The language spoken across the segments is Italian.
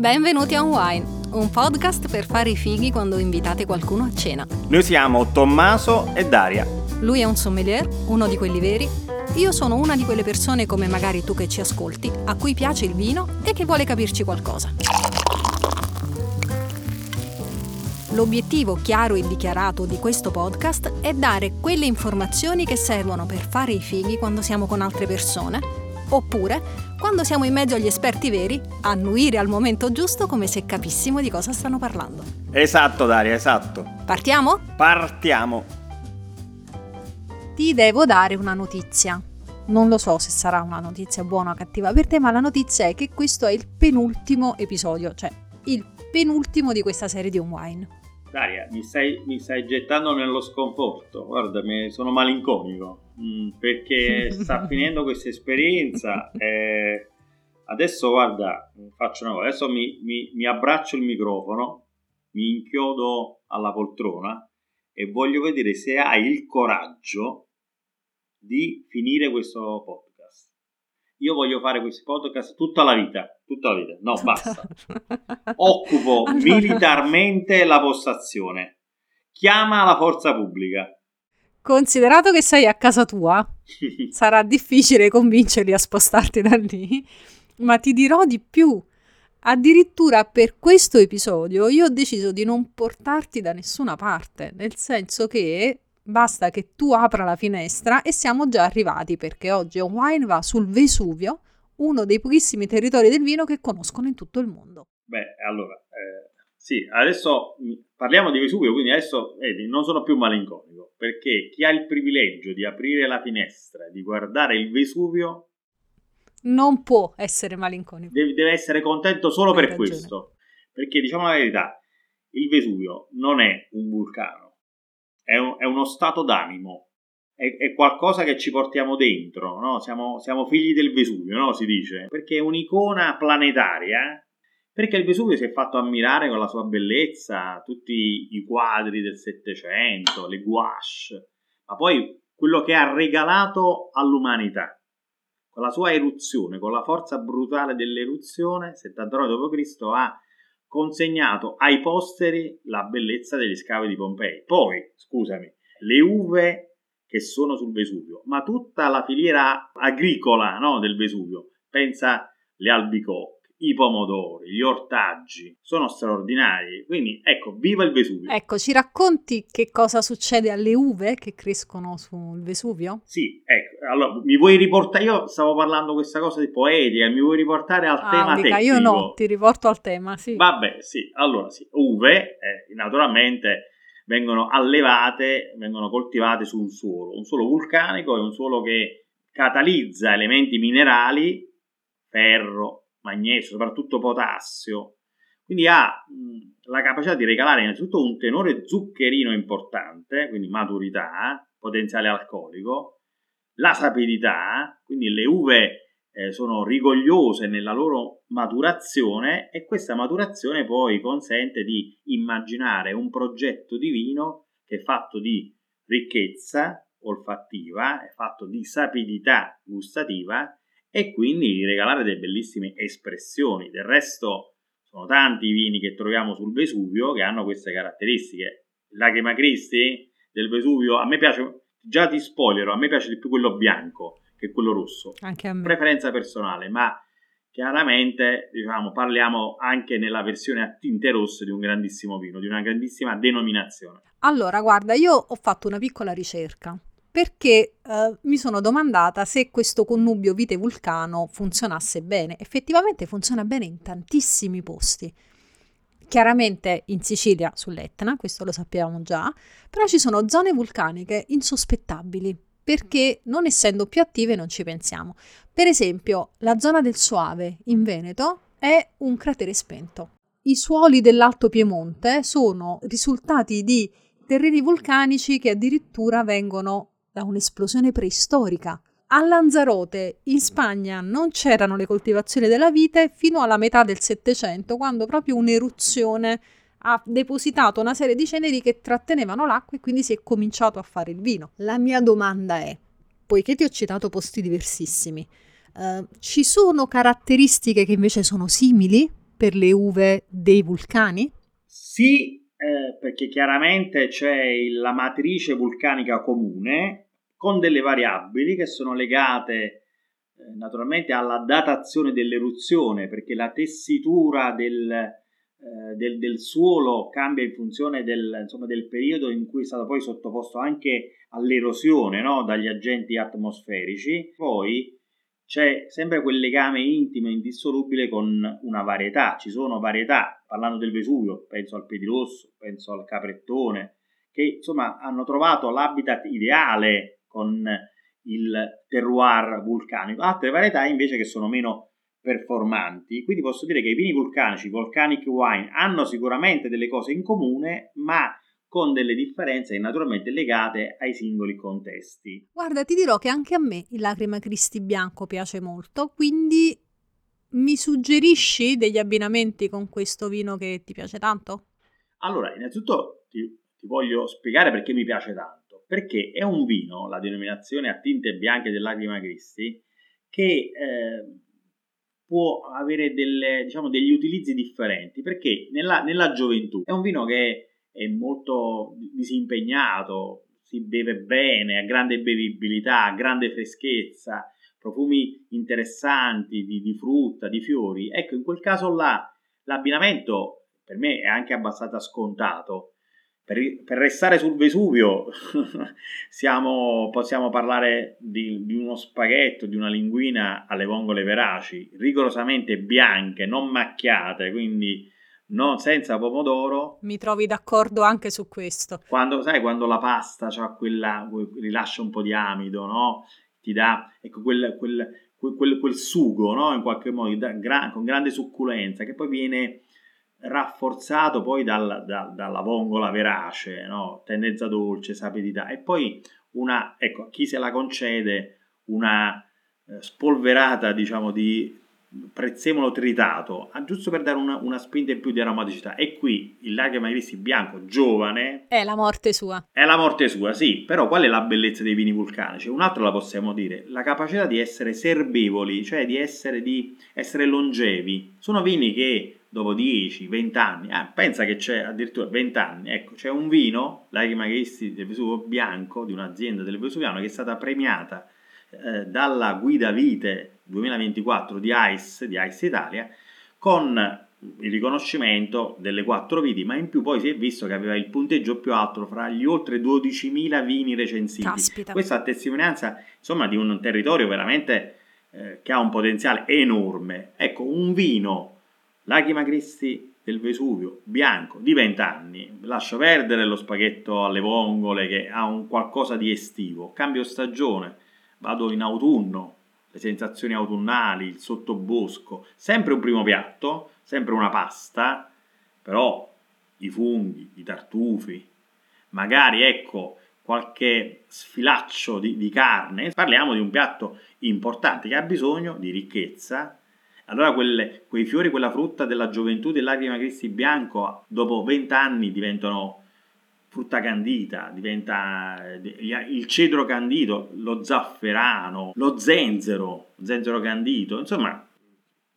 Benvenuti a Wine, un podcast per fare i fighi quando invitate qualcuno a cena. Noi siamo Tommaso e Daria. Lui è un sommelier, uno di quelli veri. Io sono una di quelle persone come magari tu che ci ascolti, a cui piace il vino e che vuole capirci qualcosa. L'obiettivo chiaro e dichiarato di questo podcast è dare quelle informazioni che servono per fare i fighi quando siamo con altre persone, oppure quando siamo in mezzo agli esperti veri, annuire al momento giusto come se capissimo di cosa stanno parlando. Esatto Daria, esatto. Partiamo? Partiamo. Ti devo dare una notizia. Non lo so se sarà una notizia buona o cattiva per te, ma la notizia è che questo è il penultimo episodio, cioè il penultimo di questa serie di Un Wine. Daria, mi stai, mi stai, gettando nello sconforto, guarda, mi, sono malinconico, mm, perché sta finendo questa esperienza e adesso, guarda, faccio una cosa, adesso mi, mi, mi abbraccio il microfono, mi inchiodo alla poltrona e voglio vedere se hai il coraggio di finire questo podcast. Io voglio fare questi podcast tutta la vita, tutta la vita. No, basta. Occupo allora... militarmente la postazione. Chiama la forza pubblica. Considerato che sei a casa tua, sarà difficile convincerli a spostarti da lì, ma ti dirò di più. Addirittura per questo episodio io ho deciso di non portarti da nessuna parte, nel senso che Basta che tu apra la finestra e siamo già arrivati perché oggi un wine va sul Vesuvio, uno dei pochissimi territori del vino che conoscono in tutto il mondo. Beh, allora, eh, sì, adesso parliamo di Vesuvio, quindi adesso vedi, non sono più malinconico, perché chi ha il privilegio di aprire la finestra e di guardare il Vesuvio non può essere malinconico. Deve, deve essere contento solo Hai per ragione. questo, perché diciamo la verità, il Vesuvio non è un vulcano è, un, è uno stato d'animo, è, è, qualcosa che ci portiamo dentro, no? siamo, siamo, figli del Vesuvio, no? si dice, perché è un'icona planetaria, perché il Vesuvio si è fatto ammirare con la sua bellezza, tutti i quadri del Settecento, le gouache, ma poi quello che ha regalato all'umanità, con la sua eruzione, con la forza brutale dell'eruzione, 79 d.C., ha consegnato ai posteri la bellezza degli scavi di Pompei. Poi, scusami, le uve che sono sul Vesuvio, ma tutta la filiera agricola no, del Vesuvio, pensa le albicocche, i pomodori, gli ortaggi, sono straordinari. Quindi ecco, viva il Vesuvio. Ecco, ci racconti che cosa succede alle uve che crescono sul Vesuvio? Sì, ecco, allora mi vuoi riportare, io stavo parlando questa cosa di poetica, mi vuoi riportare al ah, tema dica, tecnico? Io no, ti riporto al tema, sì. Vabbè, sì, allora sì, uve eh, naturalmente vengono allevate, vengono coltivate su un suolo, un suolo vulcanico è un suolo che catalizza elementi minerali, ferro, magnesio, soprattutto potassio. Quindi ha mh, la capacità di regalare innanzitutto un tenore zuccherino importante, quindi maturità, potenziale alcolico, la sapidità, quindi le uve eh, sono rigogliose nella loro maturazione e questa maturazione poi consente di immaginare un progetto di vino che è fatto di ricchezza olfattiva, è fatto di sapidità gustativa e quindi regalare delle bellissime espressioni. Del resto sono tanti i vini che troviamo sul Vesuvio che hanno queste caratteristiche. Lacrima Cristi del Vesuvio, a me piace, già ti spoilerò, a me piace di più quello bianco che quello rosso. Anche a me. Preferenza personale, ma chiaramente diciamo, parliamo anche nella versione a tinte rosse di un grandissimo vino, di una grandissima denominazione. Allora, guarda, io ho fatto una piccola ricerca perché eh, mi sono domandata se questo connubio vite-vulcano funzionasse bene. Effettivamente funziona bene in tantissimi posti. Chiaramente in Sicilia sull'Etna, questo lo sappiamo già, però ci sono zone vulcaniche insospettabili perché non essendo più attive non ci pensiamo. Per esempio, la zona del Soave in Veneto è un cratere spento. I suoli dell'Alto Piemonte sono risultati di terreni vulcanici che addirittura vengono da un'esplosione preistorica. A Lanzarote, in Spagna, non c'erano le coltivazioni della vite fino alla metà del Settecento, quando proprio un'eruzione ha depositato una serie di ceneri che trattenevano l'acqua e quindi si è cominciato a fare il vino. La mia domanda è, poiché ti ho citato posti diversissimi, uh, ci sono caratteristiche che invece sono simili? per le uve dei vulcani? Sì, eh, perché chiaramente c'è la matrice vulcanica comune con delle variabili che sono legate eh, naturalmente alla datazione dell'eruzione, perché la tessitura del, eh, del, del suolo cambia in funzione del, insomma, del, periodo in cui è stato poi sottoposto anche all'erosione no? dagli agenti atmosferici. Poi c'è sempre quel legame intimo e indissolubile con una varietà. Ci sono varietà, parlando del Vesuvio, penso al Pedirosso, penso al Caprettone, che insomma hanno trovato l'habitat ideale con il terroir vulcanico. Altre varietà invece che sono meno performanti. Quindi posso dire che i vini vulcanici, volcanic wine, hanno sicuramente delle cose in comune, ma con delle differenze naturalmente legate ai singoli contesti. Guarda, ti dirò che anche a me il Lacrima Cristi bianco piace molto, quindi mi suggerisci degli abbinamenti con questo vino che ti piace tanto? Allora, innanzitutto ti, ti voglio spiegare perché mi piace tanto. Perché è un vino, la denominazione a tinte bianche del Lacrima Cristi, che eh, può avere delle, diciamo, degli utilizzi differenti. Perché nella, nella gioventù è un vino che è molto disimpegnato, si beve bene, ha grande bevibilità, grande freschezza, profumi interessanti di, di, frutta, di fiori. Ecco, in quel caso là l'abbinamento per me è anche abbastanza scontato. Per, per restare sul Vesuvio siamo, possiamo parlare di, di, uno spaghetto, di una linguina alle vongole veraci, rigorosamente bianche, non macchiate, quindi no, senza pomodoro. Mi trovi d'accordo anche su questo. Quando, sai, quando la pasta cioè quella, rilascia un po' di amido, no? Ti dà, ecco, quel, quel, quel, quel sugo, no? In qualche modo, da, gra, con grande succulenza, che poi viene rafforzato poi dal, da, dalla vongola verace, no? Tendenza dolce, sapidità. E poi una, ecco, chi se la concede, una eh, spolverata, diciamo, di prezzemolo tritato, ah, giusto per dare una, una, spinta in più di aromaticità. E qui il Lacrima di bianco, giovane... È la morte sua. È la morte sua, sì. Però qual è la bellezza dei vini vulcanici? Un'altra la possiamo dire, la capacità di essere serbevoli, cioè di essere, di essere longevi. Sono vini che dopo 10, 20 anni, eh, pensa che c'è addirittura 20 anni, ecco, c'è un vino, Lacrima Cristi del Vesuvio bianco, di un'azienda del Vesuviano, che è stata premiata eh, dalla guida vite 2024 di ICE, di ICE Italia, con il riconoscimento delle quattro viti, ma in più poi si è visto che aveva il punteggio più alto fra gli oltre 12.000 vini recensiti. Caspita. Questa è testimonianza insomma di un territorio veramente eh, che ha un potenziale enorme. Ecco, un vino, Lacrima Cristi del Vesuvio, bianco, di 20 anni, lascio perdere lo spaghetto alle vongole che ha un qualcosa di estivo, cambio stagione, vado in autunno, le sensazioni autunnali, il sottobosco, sempre un primo piatto, sempre una pasta, però i funghi, i tartufi, magari ecco qualche sfilaccio di, di carne, parliamo di un piatto importante che ha bisogno di ricchezza. Allora quelle, quei fiori, quella frutta della gioventù dell'Agrima Cristi bianco, dopo vent'anni diventano frutta candita, diventa eh, il cedro candito, lo zafferano, lo zenzero, zenzero candito, insomma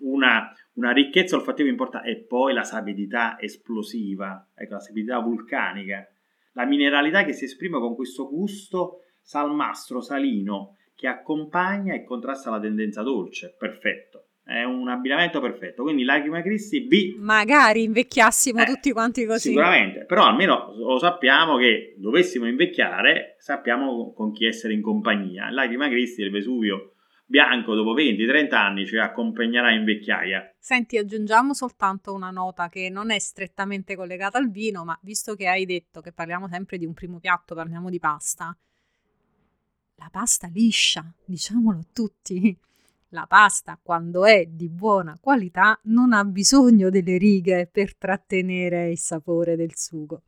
una, una ricchezza olfattiva importante e poi la sapidità esplosiva, ecco la sapidità vulcanica, la mineralità che si esprime con questo gusto salmastro, salino, che accompagna e contrasta la tendenza dolce, perfetto. È un abbinamento perfetto. Quindi Lacrima Cristi B. Magari invecchiassimo eh, tutti quanti così. Sicuramente, però almeno lo sappiamo che dovessimo invecchiare, sappiamo con chi essere in compagnia. Lacrima Cristi del Vesuvio bianco dopo 20-30 anni ci accompagnerà in vecchiaia. Senti, aggiungiamo soltanto una nota che non è strettamente collegata al vino, ma visto che hai detto che parliamo sempre di un primo piatto, parliamo di pasta. La pasta liscia, diciamolo a tutti la pasta, quando è di buona qualità, non ha bisogno delle righe per trattenere il sapore del sugo.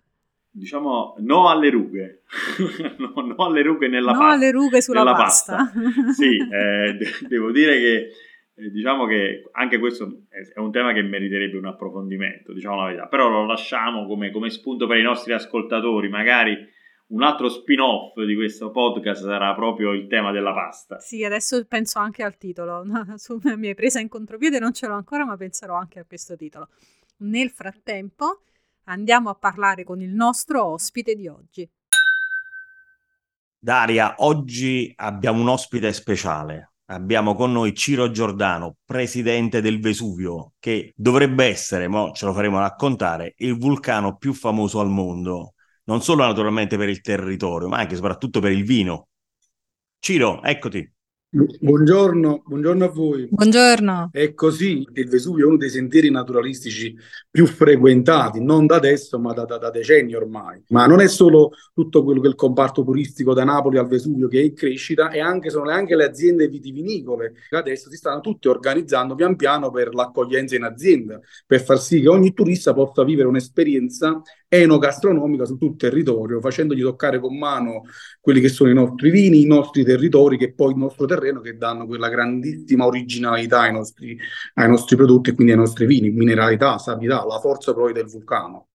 Diciamo no alle rughe, no, no, alle rughe nella no pasta. No alle rughe sulla pasta. pasta. sì, eh, de- devo dire che eh, diciamo che anche questo è un tema che meriterebbe un approfondimento, diciamo la verità, però lo lasciamo come, come spunto per i nostri ascoltatori, magari un altro spin-off di questo podcast sarà proprio il tema della pasta. Sì, adesso penso anche al titolo. Su, mi hai presa in contropiede, non ce l'ho ancora, ma penserò anche a questo titolo. Nel frattempo andiamo a parlare con il nostro ospite di oggi. Daria, oggi abbiamo un ospite speciale. Abbiamo con noi Ciro Giordano, presidente del Vesuvio, che dovrebbe essere, ma ce lo faremo raccontare, il vulcano più famoso al mondo non solo naturalmente per il territorio, ma anche e soprattutto per il vino. Ciro, eccoti. Buongiorno, buongiorno a voi. Buongiorno. È così, il Vesuvio è uno dei sentieri naturalistici più frequentati, non da adesso, ma da, da, da, decenni ormai. Ma non è solo tutto quello che è il comparto turistico da Napoli al Vesuvio che è in crescita, e anche, sono anche le aziende vitivinicole che adesso si stanno tutte organizzando pian piano per l'accoglienza in azienda, per far sì che ogni turista possa vivere un'esperienza enogastronomica su tutto il territorio, facendogli toccare con mano quelli che sono i nostri vini, i nostri territori, che poi il nostro terreno, che danno quella grandissima originalità ai nostri, ai nostri prodotti e quindi ai nostri vini, mineralità, sapietà, la forza poi del vulcano.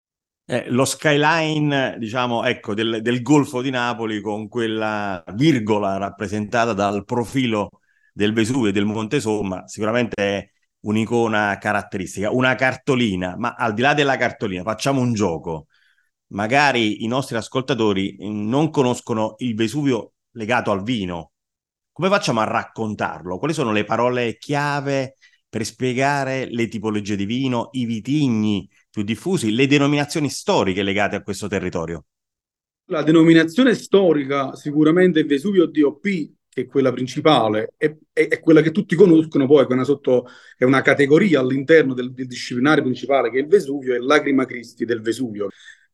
Eh, lo skyline, diciamo, ecco, del, del, Golfo di Napoli con quella virgola rappresentata dal profilo del Vesuvio e del Monte Somma, sicuramente è un'icona caratteristica, una cartolina, ma al di là della cartolina facciamo un gioco. Magari i nostri ascoltatori non conoscono il Vesuvio legato al vino. Come facciamo a raccontarlo? Quali sono le parole chiave per spiegare le tipologie di vino, i vitigni più diffusi, le denominazioni storiche legate a questo territorio? La denominazione storica sicuramente è Vesuvio DOP che è quella principale, è, è, è, quella che tutti conoscono, poi è una, sotto, è una categoria all'interno del, del, disciplinare principale che è il Vesuvio, è Lacrima Cristi del Vesuvio.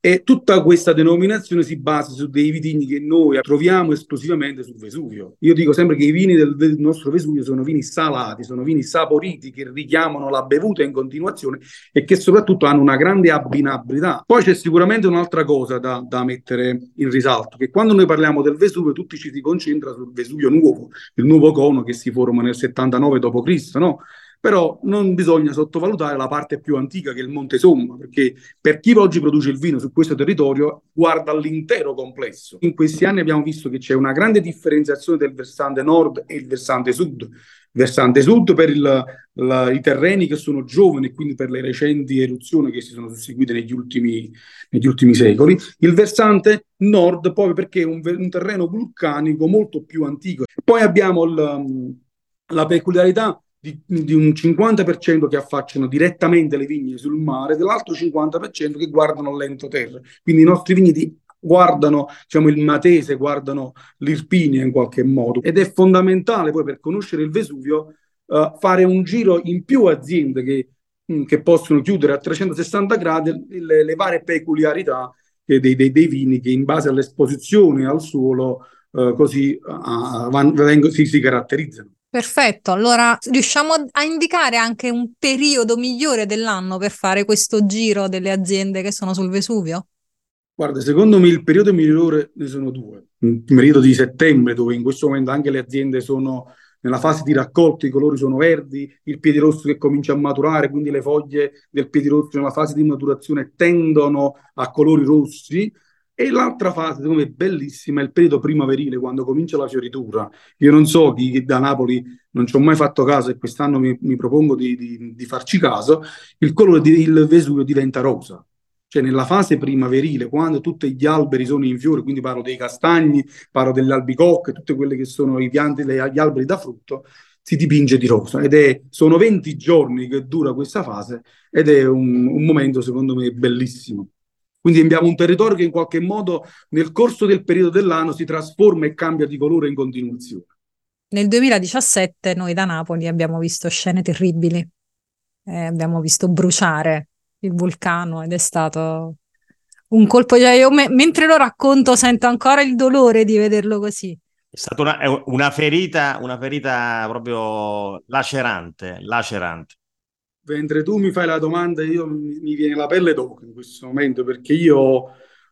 E tutta questa denominazione si basa su dei vitigni che noi troviamo esclusivamente sul Vesuvio. Io dico sempre che i vini del, del, nostro Vesuvio sono vini salati, sono vini saporiti che richiamano la bevuta in continuazione e che soprattutto hanno una grande abbinabilità. Poi c'è sicuramente un'altra cosa da, da mettere in risalto, che quando noi parliamo del Vesuvio tutti ci si concentra sul Vesuvio nuovo, il nuovo cono che si forma nel 79 d.C., no? Però non bisogna sottovalutare la parte più antica che è il Monte Somma, perché per chi oggi produce il vino su questo territorio guarda l'intero complesso. In questi anni abbiamo visto che c'è una grande differenziazione del versante nord e il versante sud. Versante sud per il, la, i terreni che sono giovani quindi per le recenti eruzioni che si sono susseguite negli ultimi, negli ultimi secoli, il versante nord proprio perché è un, un terreno vulcanico molto più antico. Poi abbiamo il, la peculiarità di, di, un 50% che affacciano direttamente le vigne sul mare, dell'altro 50% che guardano l'entroterra. Quindi i nostri vigneti guardano diciamo, il Matese, guardano l'Irpinia in qualche modo. Ed è fondamentale poi per conoscere il Vesuvio uh, fare un giro in più aziende che, mh, mm, che possono chiudere a 360 gradi le, le varie peculiarità dei, dei, dei, vini che in base all'esposizione al suolo uh, così uh, van, vengo, si, si caratterizzano. Perfetto, allora riusciamo a indicare anche un periodo migliore dell'anno per fare questo giro delle aziende che sono sul Vesuvio? Guarda, secondo me il periodo migliore ne sono due. Il periodo di settembre, dove in questo momento anche le aziende sono nella fase di raccolta, i colori sono verdi, il piedi rosso che comincia a maturare, quindi le foglie del piedi rosso nella fase di maturazione tendono a colori rossi, e l'altra fase, secondo me, bellissima, è il periodo primaverile, quando comincia la fioritura. Io non so chi da Napoli non ci ho mai fatto caso e quest'anno mi, mi propongo di, di, di, farci caso, il colore del Vesuvio diventa rosa. Cioè nella fase primaverile, quando tutti gli alberi sono in fiore, quindi parlo dei castagni, parlo delle albicocche, tutte quelle che sono i pianti, gli alberi da frutto, si dipinge di rosa. Ed è, sono 20 giorni che dura questa fase ed è un, un momento, secondo me, bellissimo. Quindi abbiamo un territorio che in qualche modo nel corso del periodo dell'anno si trasforma e cambia di colore in continuazione. Nel 2017 noi da Napoli abbiamo visto scene terribili, eh, abbiamo visto bruciare il vulcano ed è stato un colpo, cioè io me- mentre lo racconto sento ancora il dolore di vederlo così. È stata una, una, ferita, una ferita proprio lacerante, lacerante mentre tu mi fai la domanda, io mi, viene la pelle d'oca in questo momento perché io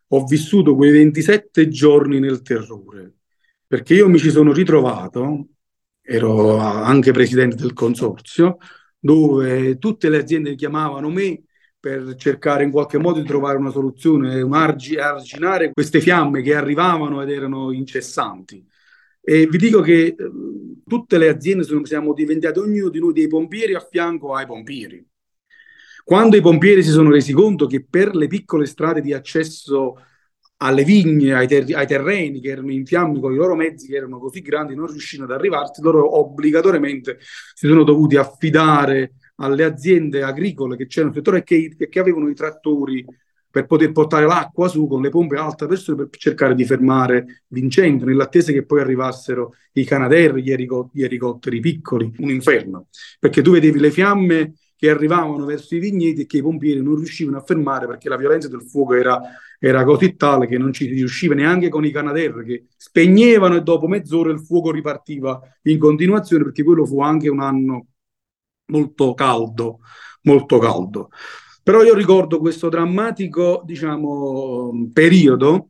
ho vissuto quei 27 giorni nel terrore, perché io mi ci sono ritrovato, ero anche presidente del consorzio, dove tutte le aziende chiamavano me per cercare in qualche modo di trovare una soluzione, un argi- arginare queste fiamme che arrivavano ed erano incessanti. E vi dico che eh, tutte le aziende sono, siamo diventati ognuno di noi dei pompieri a fianco ai pompieri. Quando i pompieri si sono resi conto che per le piccole strade di accesso alle vigne, ai, ter- ai, terreni che erano in fiamme con i loro mezzi che erano così grandi, non riuscivano ad arrivarsi, loro obbligatoriamente si sono dovuti affidare alle aziende agricole che c'erano nel settore e che, che, avevano i trattori per poter portare l'acqua su con le pompe a alta pressione per cercare di fermare l'incendio, nell'attesa che poi arrivassero i Canadair, gli, erico- gli elicotteri piccoli, un inferno, perché tu vedevi le fiamme che arrivavano verso i vigneti e che i pompieri non riuscivano a fermare perché la violenza del fuoco era, era così tale che non ci riusciva neanche con i Canadair che spegnevano e dopo mezz'ora il fuoco ripartiva in continuazione perché quello fu anche un anno molto caldo, molto caldo. Però io ricordo questo drammatico, diciamo, periodo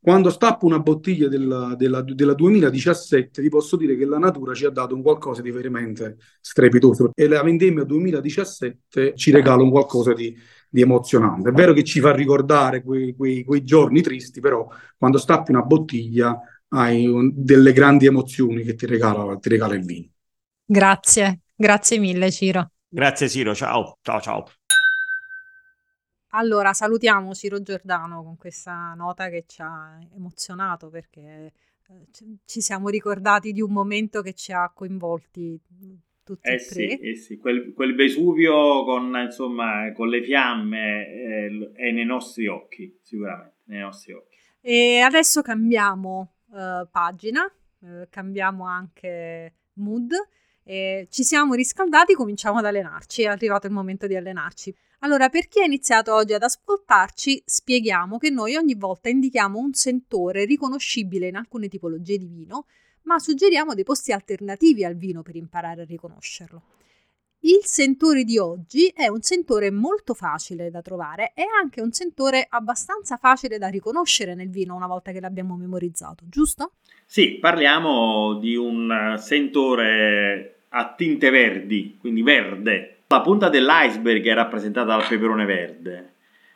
quando stappo una bottiglia della, della, della, 2017, vi posso dire che la natura ci ha dato un qualcosa di veramente strepitoso e la vendemmia 2017 ci regala un qualcosa di, di emozionante. È vero che ci fa ricordare quei, quei, quei giorni tristi, però quando stappi una bottiglia hai un, delle grandi emozioni che ti regala, ti regala il vino. Grazie, grazie mille Ciro. Grazie Ciro, ciao, ciao, ciao. Allora, salutiamo Ciro Giordano con questa nota che ci ha emozionato perché eh, ci siamo ricordati di un momento che ci ha coinvolti tutti eh e sì, tre. eh sì. Quel, quel, Vesuvio con, insomma, con le fiamme eh, è nei nostri occhi, sicuramente, nei nostri occhi. E adesso cambiamo uh, pagina, uh, cambiamo anche mood, ci siamo riscaldati, cominciamo ad allenarci, è arrivato il momento di allenarci. Allora, per chi ha iniziato oggi ad ascoltarci, spieghiamo che noi ogni volta indichiamo un sentore riconoscibile in alcune tipologie di vino, ma suggeriamo dei posti alternativi al vino per imparare a riconoscerlo. Il sentore di oggi è un sentore molto facile da trovare e anche un sentore abbastanza facile da riconoscere nel vino una volta che l'abbiamo memorizzato, giusto? Sì, parliamo di un sentore a tinte verdi, quindi verde, la punta dell'iceberg è rappresentata dal peperone verde,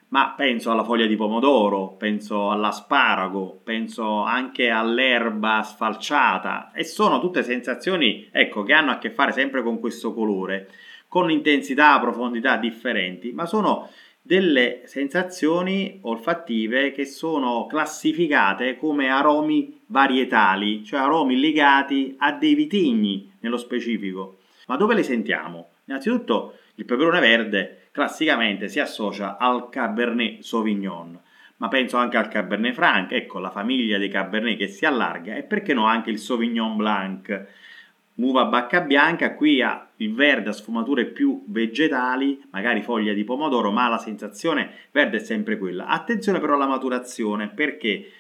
ma penso alla foglia di pomodoro, penso all'asparago, penso anche all'erba sfalciata. E sono tutte sensazioni ecco, che hanno a che fare sempre con questo colore, con intensità, profondità differenti, ma sono delle sensazioni olfattive che sono classificate come aromi varietali, cioè aromi legati a dei vitigni nello specifico. Ma dove le sentiamo? Innanzitutto il peperone verde classicamente si associa al Cabernet Sauvignon, ma penso anche al Cabernet Franc, ecco la famiglia dei Cabernet che si allarga e perché no anche il Sauvignon Blanc. Uva bacca bianca, qui ha il verde a sfumature più vegetali, magari foglia di pomodoro, ma la sensazione verde è sempre quella. Attenzione però alla maturazione, perché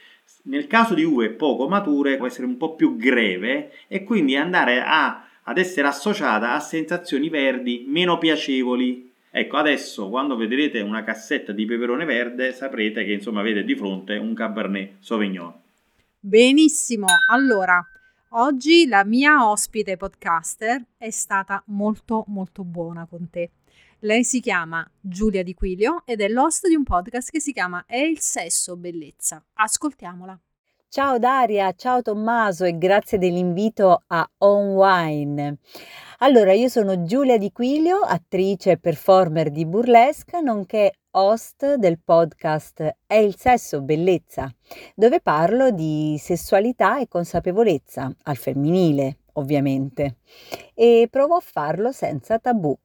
nel caso di uve poco mature può essere un po' più greve e quindi andare a ad essere associata a sensazioni verdi meno piacevoli. Ecco, adesso quando vedrete una cassetta di peperone verde saprete che insomma avete di fronte un Cabernet Sauvignon. Benissimo, allora oggi la mia ospite podcaster è stata molto molto buona con te. Lei si chiama Giulia Di Quilio ed è l'host di un podcast che si chiama È il sesso bellezza. Ascoltiamola. Ciao Daria, ciao Tommaso e grazie dell'invito a On Wine. Allora, io sono Giulia Di Quilio, attrice e performer di burlesque, nonché host del podcast È il sesso bellezza, dove parlo di sessualità e consapevolezza, al femminile ovviamente, e provo a farlo senza tabù.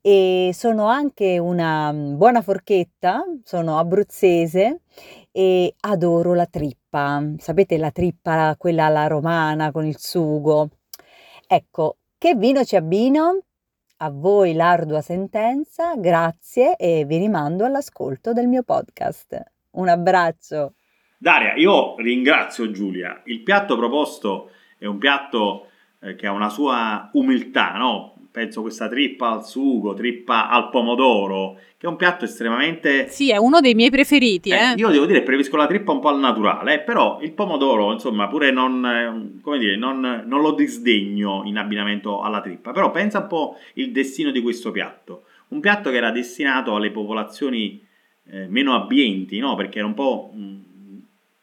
E sono anche una buona forchetta, sono abruzzese e adoro la trippa. Sapete la trippa, quella alla romana con il sugo? Ecco, che vino ci abbino? A voi l'ardua sentenza, grazie e vi rimando all'ascolto del mio podcast. Un abbraccio. Daria, io ringrazio Giulia. Il piatto proposto è un piatto eh, che ha una sua umiltà, no? Penso questa trippa al sugo, trippa al pomodoro, che è un piatto estremamente... Sì, è uno dei miei preferiti. Eh, eh. Io devo dire, preferisco la trippa un po' al naturale, però il pomodoro, insomma, pure non, come dire, non, non lo disdegno in abbinamento alla trippa. Però pensa un po' il destino di questo piatto. un piatto che era destinato alle popolazioni eh, meno abbienti, no? perché era un po' un,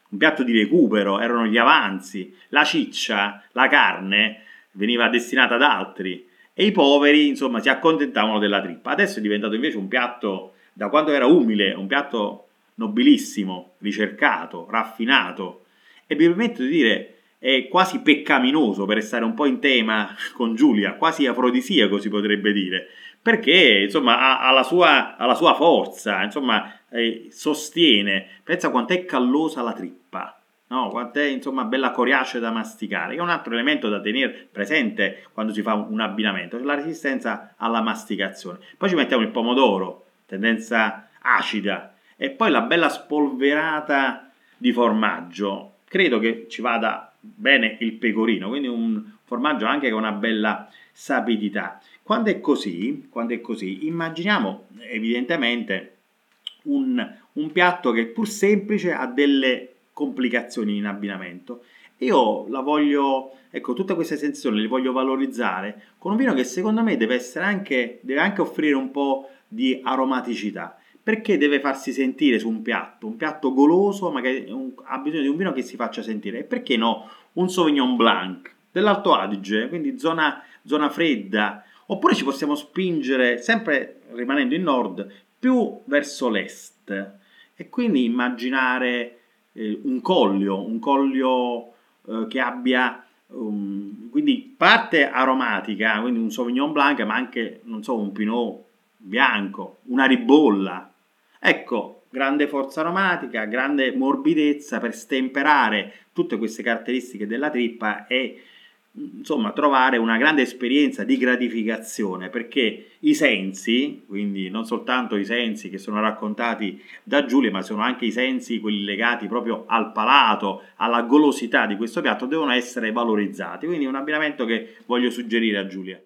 un piatto di recupero, erano gli avanzi, la ciccia, la carne veniva destinata ad altri e i poveri insomma si accontentavano della trippa. Adesso è diventato invece un piatto, da quando era umile, un piatto nobilissimo, ricercato, raffinato. E mi permetto di dire è quasi peccaminoso per stare un po' in tema con Giulia, quasi afrodisiaco si potrebbe dire, perché insomma ha, ha, la, sua, ha la, sua, forza, insomma eh, sostiene, pensa quanto è callosa la trippa, no? quanto è insomma bella coriacea da masticare, che è un altro elemento da tenere presente quando si fa un abbinamento, la resistenza alla masticazione. Poi ci mettiamo il pomodoro, tendenza acida, e poi la bella spolverata di formaggio. Credo che ci vada bene il pecorino, quindi un formaggio anche con una bella sapidità. Quando è così, quando è così immaginiamo evidentemente un, un piatto che pur semplice ha delle complicazioni in abbinamento. Io la voglio, ecco, tutte queste sensazioni le voglio valorizzare con un vino che secondo me deve essere anche, deve anche offrire un po' di aromaticità perché deve farsi sentire su un piatto, un piatto goloso, ma che un, ha bisogno di un vino che si faccia sentire. E perché no un Sauvignon Blanc dell'Alto Adige, quindi zona, zona fredda, oppure ci possiamo spingere, sempre rimanendo in nord, più verso l'est e quindi immaginare eh, un collio, un collio eh, che abbia um, quindi parte aromatica, quindi un Sauvignon Blanc, ma anche, non so, un Pinot bianco, una ribolla, Ecco, grande forza aromatica, grande morbidezza per stemperare tutte queste caratteristiche della trippa e insomma trovare una grande esperienza di gratificazione perché i sensi, quindi non soltanto i sensi che sono raccontati da Giulia, ma sono anche i sensi quelli legati proprio al palato, alla golosità di questo piatto, devono essere valorizzati. Quindi un abbinamento che voglio suggerire a Giulia.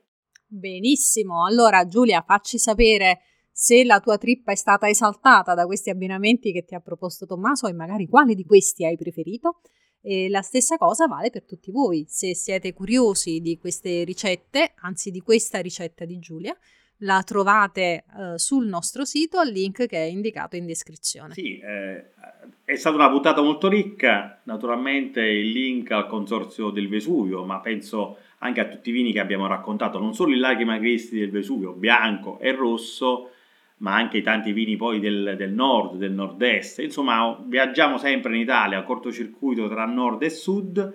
Benissimo, allora Giulia facci sapere se la tua trippa è stata esaltata da questi abbinamenti che ti ha proposto Tommaso e magari quale di questi hai preferito. E la stessa cosa vale per tutti voi. Se siete curiosi di queste ricette, anzi di questa ricetta di Giulia, la trovate uh, sul nostro sito al link che è indicato in descrizione. Sì, eh, è stata una puntata molto ricca, naturalmente il link al consorzio del Vesuvio, ma penso anche a tutti i vini che abbiamo raccontato, non solo i laghi magristi del Vesuvio, bianco e rosso, ma anche i tanti vini poi del, del, nord, del nord-est. Insomma, viaggiamo sempre in Italia a cortocircuito tra nord e sud,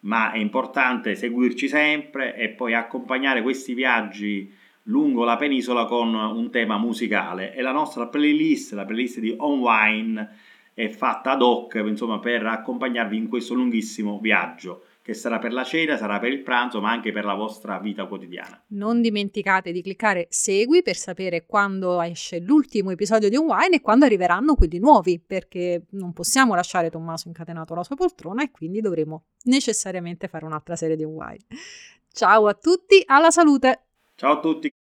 ma è importante seguirci sempre e poi accompagnare questi viaggi lungo la penisola con un tema musicale. E la nostra playlist, la playlist di On Wine, è fatta ad hoc insomma, per accompagnarvi in questo lunghissimo viaggio che sarà per la cena, sarà per il pranzo, ma anche per la vostra vita quotidiana. Non dimenticate di cliccare segui per sapere quando esce l'ultimo episodio di Un Wine e quando arriveranno quelli nuovi, perché non possiamo lasciare Tommaso incatenato alla sua poltrona e quindi dovremo necessariamente fare un'altra serie di Un Wine. Ciao a tutti, alla salute! Ciao a tutti!